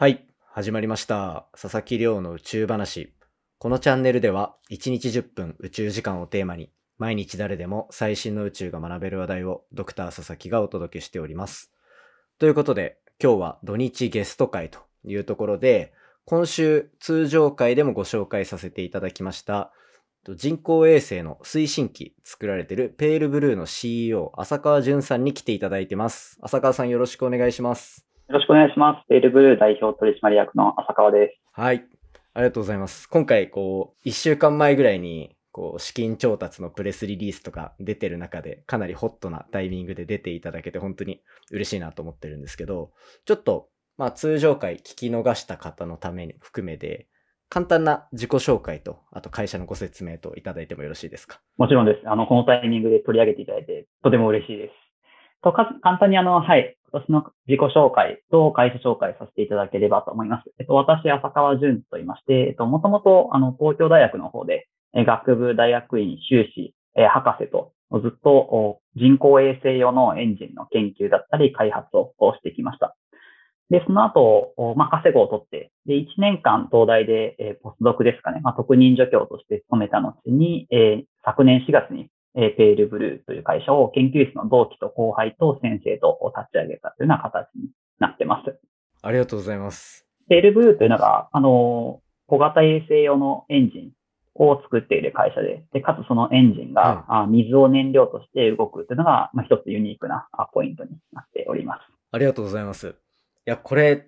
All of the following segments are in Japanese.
はい、始まりました。佐々木亮の宇宙話。このチャンネルでは、1日10分宇宙時間をテーマに、毎日誰でも最新の宇宙が学べる話題をドクター佐々木がお届けしております。ということで、今日は土日ゲスト会というところで、今週通常会でもご紹介させていただきました、人工衛星の推進機作られているペールブルーの CEO 浅川淳さんに来ていただいてます。浅川さんよろしくお願いします。よろしくお願いします。ペールブルー代表取締役の浅川です。はい。ありがとうございます。今回、こう、一週間前ぐらいに、こう、資金調達のプレスリリースとか出てる中で、かなりホットなタイミングで出ていただけて、本当に嬉しいなと思ってるんですけど、ちょっと、まあ、通常回聞き逃した方のために含めて、簡単な自己紹介と、あと会社のご説明といただいてもよろしいですか？もちろんです。あの、このタイミングで取り上げていただいて、とても嬉しいです。と、か簡単にあの、はい、私の自己紹介と会社紹介させていただければと思います。えっと、私、浅川淳と言いまして、えっと、もともと、あの、東京大学の方で、え学部大学院修士、え博士と、ずっと人工衛星用のエンジンの研究だったり開発をしてきました。で、その後、まあ、稼ぐを取って、で、1年間東大で、えーポスドクですかね、まあ、特任助教として勤めた後に、えー昨年4月に、えーペールブルーという会社を研究室の同期と後輩と先生と立ち上げたというような形になってます。ありがとうございます。ペールブルーというのが、あの、小型衛星用のエンジンを作っている会社で、でかつそのエンジンが、あ水を燃料として動くというのが、まあ、一つユニークなあポイントになっております。ありがとうございます。いや、これ、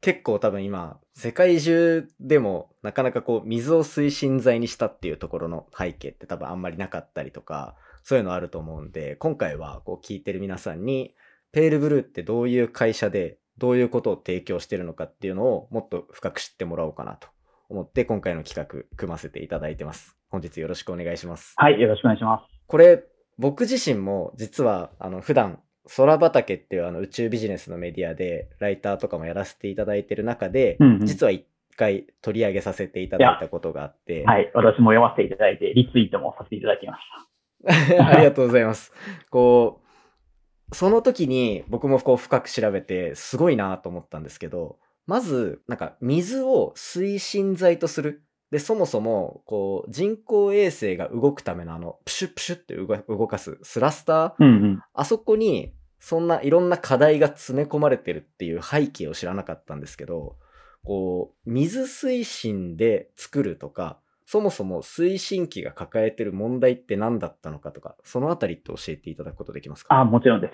結構多分今、世界中でもなかなかこう、水を推進剤にしたっていうところの背景って多分あんまりなかったりとか、そういうのあると思うんで、今回はこう聞いてる皆さんに、ペールブルーってどういう会社で、どういうことを提供してるのかっていうのをもっと深く知ってもらおうかなと思って、今回の企画組ませていただいてます。本日よろしくお願いします。はい、よろしくお願いします。これ、僕自身も実は、あの、普段、空畑っていうあの宇宙ビジネスのメディアで、ライターとかもやらせていただいてる中で、うんうん実は一回取り上げさせていただいたことがあって、はい、私も読ませていただいて、リツイートもさせていただきました。ありがとうございます。こう、その時に僕もこう深く調べて、すごいなと思ったんですけど、まず、なんか水を推進剤とする。で、そもそも、こう、人工衛星が動くためのあの、プシュプシュって動動かすスラスターうんうん。あそこに、そんないろんな課題が詰め込まれてるっていう背景を知らなかったんですけど、こう、水推進で作るとか、そもそも推進機が抱えてる問題って何だったのかとか、そのあたりって教えていただくことできますか？あ、もちろんです。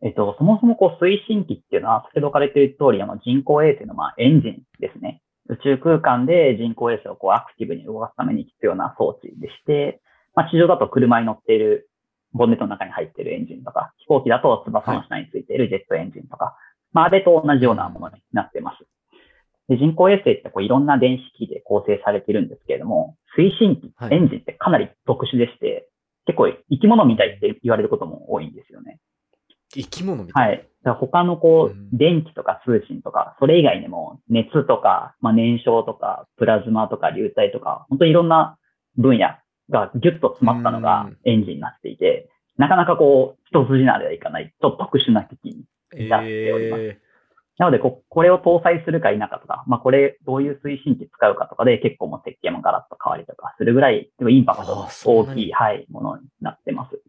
えっと、そもそもこう推進機っていうのは、先ほどから言っている通り、あの人工衛星のまあエンジンですね。宇宙空間で人工衛星をこうアクティブに動かすために必要な装置でして、まあ、地上だと車に乗っているボンネットの中に入っているエンジンとか、飛行機だと翼の下についているジェットエンジンとか、まあ、あれと同じようなものになっています。で人工衛星ってこういろんな電子機で構成されているんですけれども、推進機、はいエンジンってかなり特殊でして、結構生き物みたいって言われることも多いんですよね。生き物みたい？な。はい。だから他のこうんう、電気とか通信とか、それ以外にも熱とか、まあ、燃焼とか、プラズマとか流体とか、本当にいろんな分野がギュッと詰まったのがエンジンになっていて、なかなかこう、一筋縄ではいかない、ちょっと特殊な機器になっております。えなのでこ、これを搭載するか否かとか、まあ、これ、どういう推進機使うかとかで結構もう設計もガラッと変わりとかするぐらい、インパクトああのそんなに。大きい、はい、ものになってます。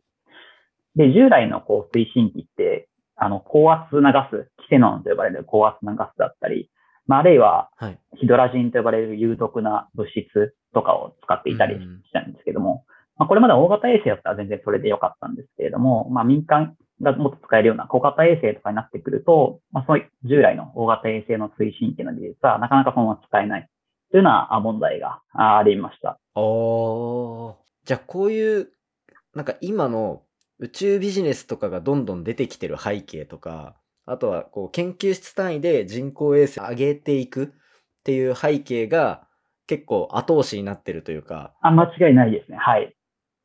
で、従来のこう推進機って、あの、高圧なガス、キセノンと呼ばれる高圧なガスだったり、まあ、あるいは。ヒドラジンと呼ばれる有毒な物質とかを使っていたりうんしたんですけども、まあ、これまで大型衛星だったら全然それで良かったんですけれども、まあ、民間がもっと使えるような小型衛星とかになってくると、まあ、そういう従来の大型衛星の推進機の技術はなかなかそのまま使えないというようなあ問題があありました。あーじゃあこういう、なんか今の宇宙ビジネスとかがどんどん出てきてる背景とか、あとはこう研究室単位で人工衛星を上げていくっていう背景が結構後押しになってるというか、あ、間違いないですね。はい。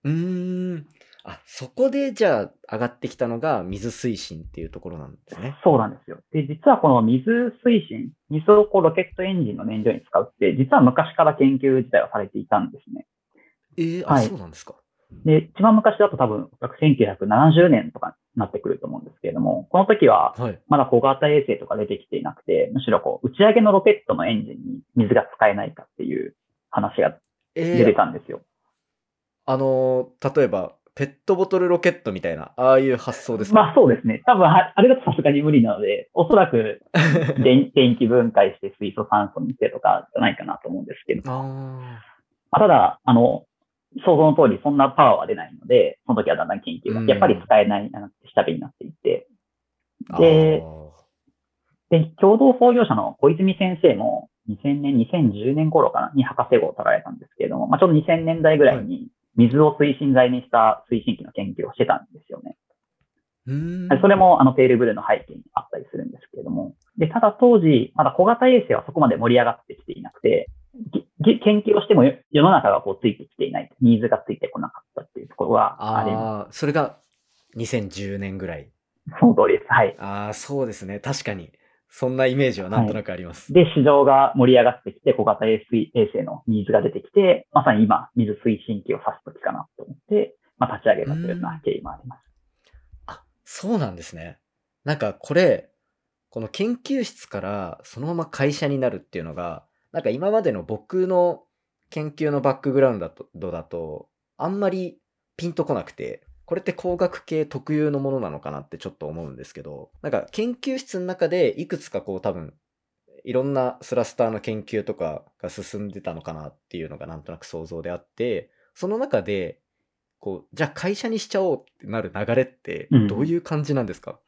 うーん。あ、そこでじゃあ上がってきたのが水推進っていうところなんですね。そうなんですよ。で、実はこの水推進、水をこうロケットエンジンの燃料に使うって、実は昔から研究自体はされていたんですね。えー、あ、はいそうなんですか。で、一番昔だと多分、1970年とかになってくると思うんですけれども、この時は、はい。まだ小型衛星とか出てきていなくて、むしろこう、打ち上げのロケットのエンジンに水が使えないかっていう話がえ出てー、たんですよ。あのー例えば、ペットボトルロケットみたいな、ああいう発想ですか、まあそうですね。多分、はあれだとさすがに無理なので、おそらく 電電気分解して水素酸素にしてとかじゃないかなと思うんですけど、あまあ、ただ、あの、想像の通りそんなパワーは出ないので、その時はだんだん研究がうん。やっぱり使えない下火になっていって、ー。でで、共同創業者の小泉先生も2000年、2010年頃かなに博士号を取られたんですけれども、まあ、ちょうど2000年代ぐらいに水を推進剤にした推進機の研究をしてたんですよね。それもあのペールブルーの背景にあったりするんですけれども。で、ただ当時、まだ小型衛星はそこまで盛り上がってきていなくて、研究をしてもよ世の中がこうついてきていない、ニーズがついてこなかったっていうところはありまああ、それが2010年ぐらい。す。その通りです。はい。ああ、そうですね。確かに。そんなイメージはなんとなくあります。で、市場が盛り上がってきて、小型衛星衛星のニーズが出てきて、まさに今、水推進機を指すときかなと思って、まあ、立ち上げたというような経緯もあります。あ、そうなんですね。なんかこれ、この研究室からそのまま会社になるっていうのが、なんか今までの僕の研究のバックグラウンドだとあんまりピンとこなくて、これって工学系特有のものなのかなってちょっと思うんですけど、なんか研究室の中でいくつかこう多分、いろんなスラスターの研究とかが進んでたのかなっていうのがなんとなく想像であって、その中で、こう、じゃあ会社にしちゃおうってなる流れってうんどういう感じなんですか、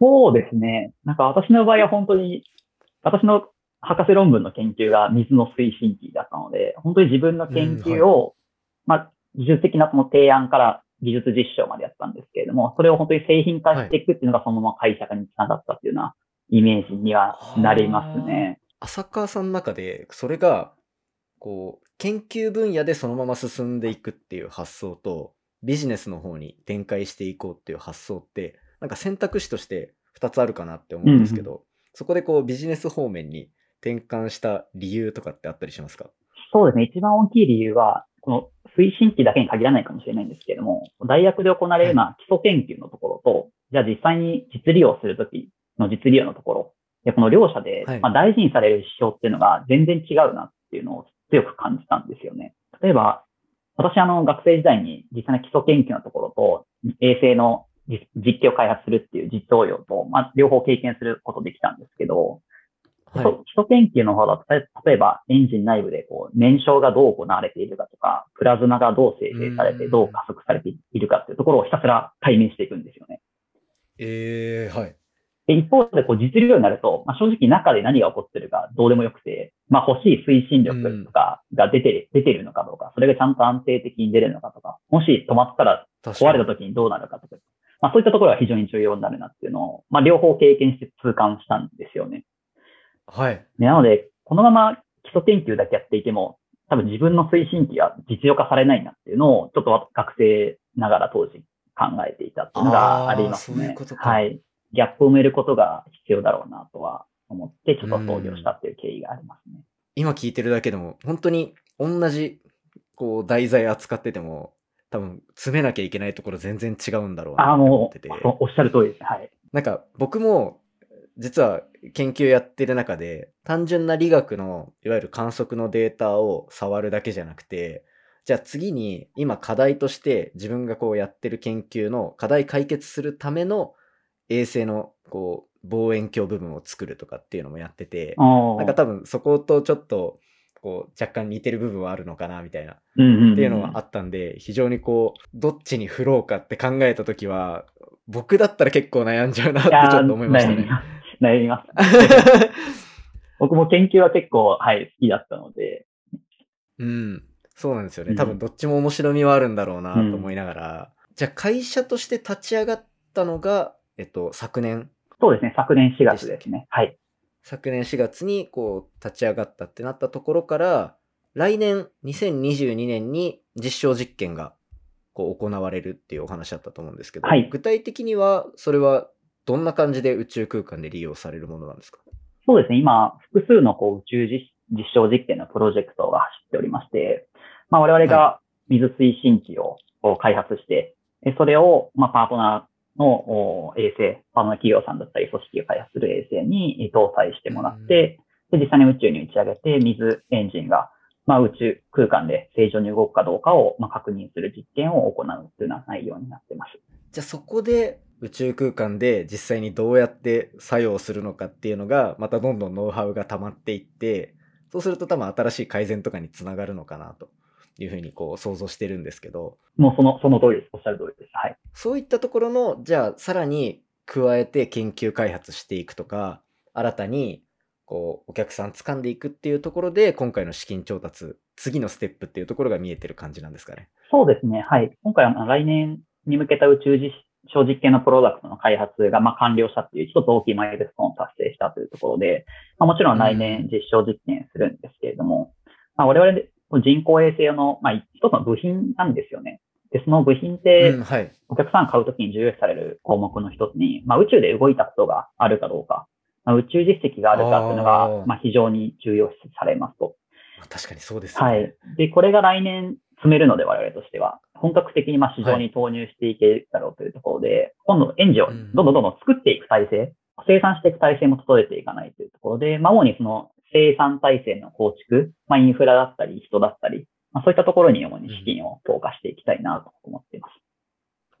そうですね。なんか私の場合は本当に、私の博士論文の研究が水の推進機だったので、本当に自分の研究を、まあ、技術的なその提案から技術実証までやったんですけれども、それを本当に製品化していくっていうのがそのまま会社化につながったっていうようなイメージにはなりますね。浅川さんの中で、それが、こう、研究分野でそのまま進んでいくっていう発想と、ビジネスの方に展開していこうっていう発想って、なんか選択肢として2つあるかなって思うんですけど、そこでこうビジネス方面に転換した理由とかってあったりしますか？そうですね。一番大きい理由は、この推進機だけに限らないかもしれないんですけれども、大学で行われるような基礎研究のところと、じゃあ実際に実利用するときの実利用のところ、でこの両者で、はいまあ、大事にされる指標っていうのが全然違うなっていうのを強く感じたんですよね。例えば、私あの学生時代に実際の基礎研究のところと衛星の実実験を開発するっていう実応用と、まあ、両方経験することできたんですけど、基礎基礎研究の方だと、例例えばエンジン内部でこう燃焼がどう行われているかとか、プラズマがどう生成されてうんどう加速されているかっていうところをひたすら解明していくんですよね。ええはい。で、一方でこう実量になると、まあ、正直中で何が起こってるかどうでもよくて、まあ、欲しい推進力とかが出てる、出てるのかどうか、それがちゃんと安定的に出るのかとか、もし止まったら壊れた時にどうなるかとか、まあ、そういったところが非常に重要になるなっていうのを、まあ、両方経験して痛感したんですよね。はい。でなので、このまま基礎研究だけやっていても、多分自分の推進機が実用化されないなっていうのを、ちょっと学生ながら当時考えていたっていうのがありますあーそういうねこと。かはい。ギャップを埋めることが必要だろうなとは思って、ちょっと創業したっていう経緯がありますね。今聞いてるだけでも、本当に同じ、こう、題材扱ってても、多分、詰めなきゃいけないところ全然違うんだろうああ、なって思もってて。う、おおっしゃる通りです。はい。なんか、僕も、実は研究やってる中で、単純な理学の、いわゆる観測のデータを触るだけじゃなくて、じゃあ次に、今課題として自分がこうやってる研究の課題解決するための衛星の、こう、望遠鏡部分を作るとかっていうのもやってて、なんか多分そことちょっと、こう、若干似てる部分はあるのかな、みたいな、っていうのはあったんで、非常にこう、どっちに振ろうかって考えたときは、僕だったら結構悩んじゃうなってちょっと思いましたね。悩みます。僕も研究は結構、はい、好きだったので、うん。そうなんですよね。うん多分どっちも面白みはあるんだろうなと思いながら。じゃあ会社として立ち上がったのが、えっと、昨年、そうですね、昨年4月ですね。はい。昨年4月にこう立ち上がったってなったところから、来年2022年に実証実験がこう行われるっていうお話だったと思うんですけど、はい具体的にはそれはどんな感じで宇宙空間で利用されるものなんですか？そうですね、今、複数のこう宇宙実実証実験のプロジェクトが走っておりまして、まあ、我々が水推進機をを開発して、それを、まあ、パートナーの衛星、パートナー企業さんだったり組織が開発する衛星に搭載してもらって、で実際に宇宙に打ち上げて、水エンジンが、まあ、宇宙空間で正常に動くかどうかを、まあ、確認する実験を行うというような内容になってます。じゃあそこで宇宙空間で実際にどうやって作用するのかっていうのが、またどんどんノウハウが溜まっていって、そうすると多分新しい改善とかにつながるのかなというふうにこう想像してるんですけど。もうその、その通りです。おっしゃる通りです。はい。そういったところの、じゃあさらに加えて研究開発していくとか、新たにこうお客さん掴んでいくっていうところで、今回の資金調達、次のステップっていうところが見えてる感じなんですかね。そうですね。はい。今回は来年に向けた宇宙実小実験のプロダクトの開発がまあ完了したっていう一つ大きいマイルストーンを達成したというところで、まあ、もちろん来年実証実験するんですけれども、まあ、我々で人工衛星用の、まあ、一つの部品なんですよね。で、その部品って、お客さん買うときに重要視される項目の一つに、まあ、宇宙で動いたことがあるかどうか、まあ、宇宙実績があるかっていうのが、まあ、非常に重要視されますと。確かにそうですね。はい。で、これが来年積めるので、我々としては。本格的にまあ市場に投入していけるだろうというところで、はい、今度エンジンをどんどんどんどん作っていく体制、生産していく体制も整えていかないというところで、まあ、主にその生産体制の構築、まあ、インフラだったり人だったり、まあ、そういったところに主に資金を投下していきたいなと思っています。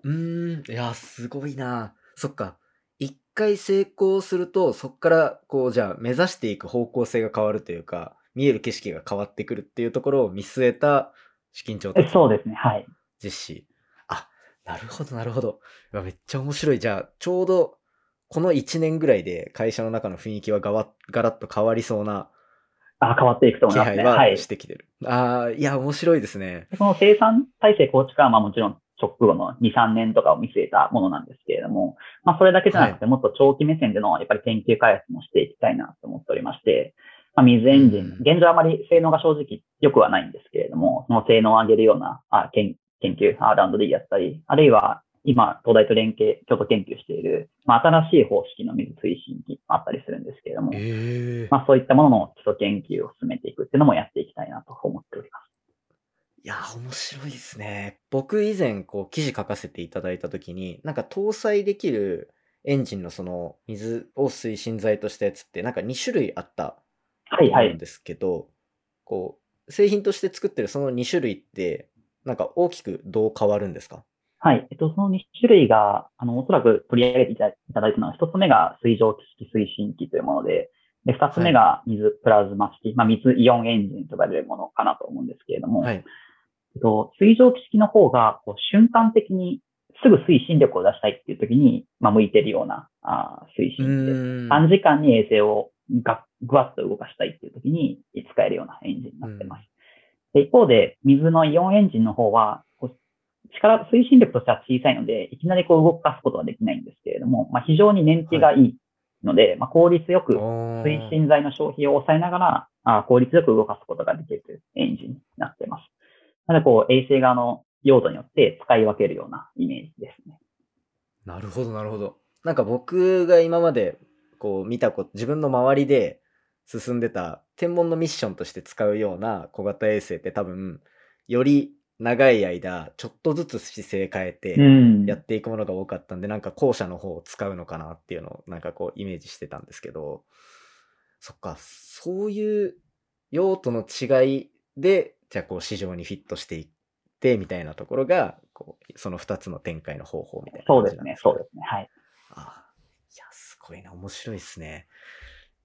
うん、いや、すごいな。そっか。一回成功すると、そこから、こう、じゃあ、目指していく方向性が変わるというか、見える景色が変わってくるっていうところを見据えた資金調達。そうですね、はい。実施。あ、なるほど、なるほど。めっちゃ面白い。じゃあ、ちょうど、この1年ぐらいで会社の中の雰囲気はがわガラッと変わりそうなあ変わっていくと思いますね。はしてきてる。はい、ああ、いや、面白いですね。その生産体制構築は、まあもちろん直後の2、3年とかを見据えたものなんですけれども、まあそれだけじゃなくて、もっと長期目線でのやっぱり研究開発もしていきたいなと思っておりまして、まあ、水エンジン、現状あまり性能が正直良くはないんですけれども、その性能を上げるようなあ研研究、R&D やったり、あるいは今、東大と連携、京都研究している、まあ、新しい方式の水推進機もあったりするんですけれども、えー、まあ、そういったものの基礎研究を進めていくっていうのもやっていきたいなと思っております。いや、面白いですね。僕以前、こう、記事書かせていただいたときに、なんか搭載できるエンジンのその水を推進剤としたやつって、なんか2種類あったうんですけど、はいはい、こう、製品として作ってるその2種類って、なんか大きくどう変わるんですか？はい。えっと、その2種類が、あの、おそらく取り上げていただいたのは、1つ目が水蒸気式推進機というもので、で、2つ目が水プラズマ式、はい、まあ、水イオンエンジンと呼ばれるものかなと思うんですけれども、はい、えっと、水蒸気式の方が、こう瞬間的にすぐ推進力を出したいっていう時に、まあ、向いてるようなあ推進で、短時間に衛星をがぐわっと動かしたいっていう時に使えるようなエンジンになってます。で一方で、水のイオンエンジンの方は、力、推進力としては小さいので、いきなりこう動かすことはできないんですけれども、まあ、非常に燃費がいいので、はい、まあ、効率よく推進剤の消費を抑えながら、あ効率よく動かすことができるというエンジンになっています。なので、こう、衛星側の用途によって使い分けるようなイメージですね。なるほど、なるほど。なんか僕が今までこう見たこと、自分の周りで進んでた天文のミッションとして使うような小型衛星って多分、より長い間、ちょっとずつ姿勢変えてやっていくものが多かったんで、うん、なんか後者の方を使うのかなっていうのをなんかこうイメージしてたんですけど、そっか、そういう用途の違いで、じゃあこう市場にフィットしていってみたいなところが、こうその2つの展開の方法みたいなそうですね、そうですね、はい。ああ、いや、すごいな、面白いですね。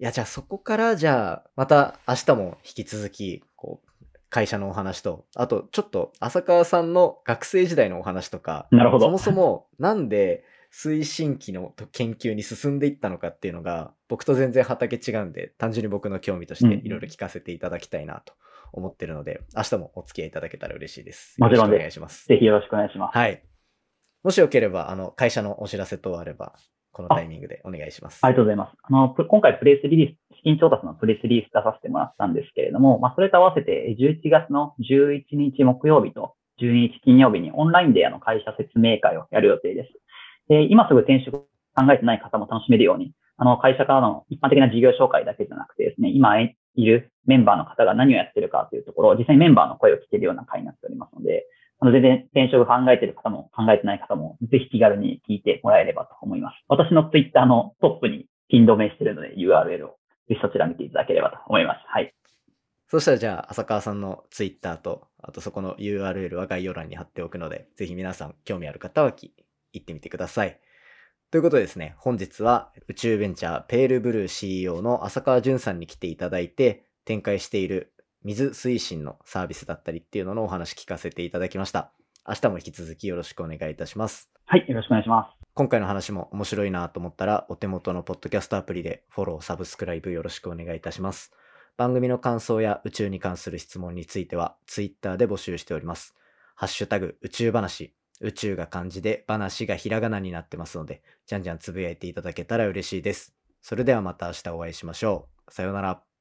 いや、じゃあそこから、じゃあ、また明日も引き続き、こう、会社のお話と、あと、ちょっと、浅川さんの学生時代のお話とか、なるほど。そもそも、なんで、推進機の研究に進んでいったのかっていうのが、僕と全然畑違うんで、単純に僕の興味としていろいろ聞かせていただきたいなと思ってるので、うん、明日もお付き合いいただけたら嬉しいです。もちろんお願いします。ぜひよろしくお願いします。はい。もしよければ、あの、会社のお知らせ等あれば、このタイミングでお願いします。ありがとうございます。あの、今回プレスリリース、資金調達のプレスリリース出させてもらったんですけれども、まあ、それと合わせて11月の11日木曜日と12日金曜日にオンラインであの会社説明会をやる予定です。で今すぐ転職考えてない方も楽しめるように、あの、会社からの一般的な事業紹介だけじゃなくてですね、今いるメンバーの方が何をやってるかというところを実際にメンバーの声を聞けるような会になっておりますので、あの全然転職考えてる方も考えてない方も、ぜひ気軽に聞いてもらえればと思います。私のツイッターのトップにピン止めしてるので URL をぜひそちら見ていただければと思います。はい。そしたらじゃあ、浅川さんのツイッターと、あとそこの URL は概要欄に貼っておくので、ぜひ皆さん興味ある方は行ってみてください。ということでですね、本日は宇宙ベンチャーペールブルー CEO の浅川淳さんに来ていただいて、展開している水推進のサービスだったりっていうののお話聞かせていただきました。明日も引き続きよろしくお願いいたします。はい。よろしくお願いします。今回の話も面白いなと思ったら、お手元のポッドキャストアプリでフォロー、サブスクライブよろしくお願いいたします。番組の感想や宇宙に関する質問については、ツイッターで募集しております。ハッシュタグ宇宙話、宇宙が漢字で話がひらがなになってますので、じゃんじゃんつぶやいていただけたら嬉しいです。それではまた明日お会いしましょう。さようなら。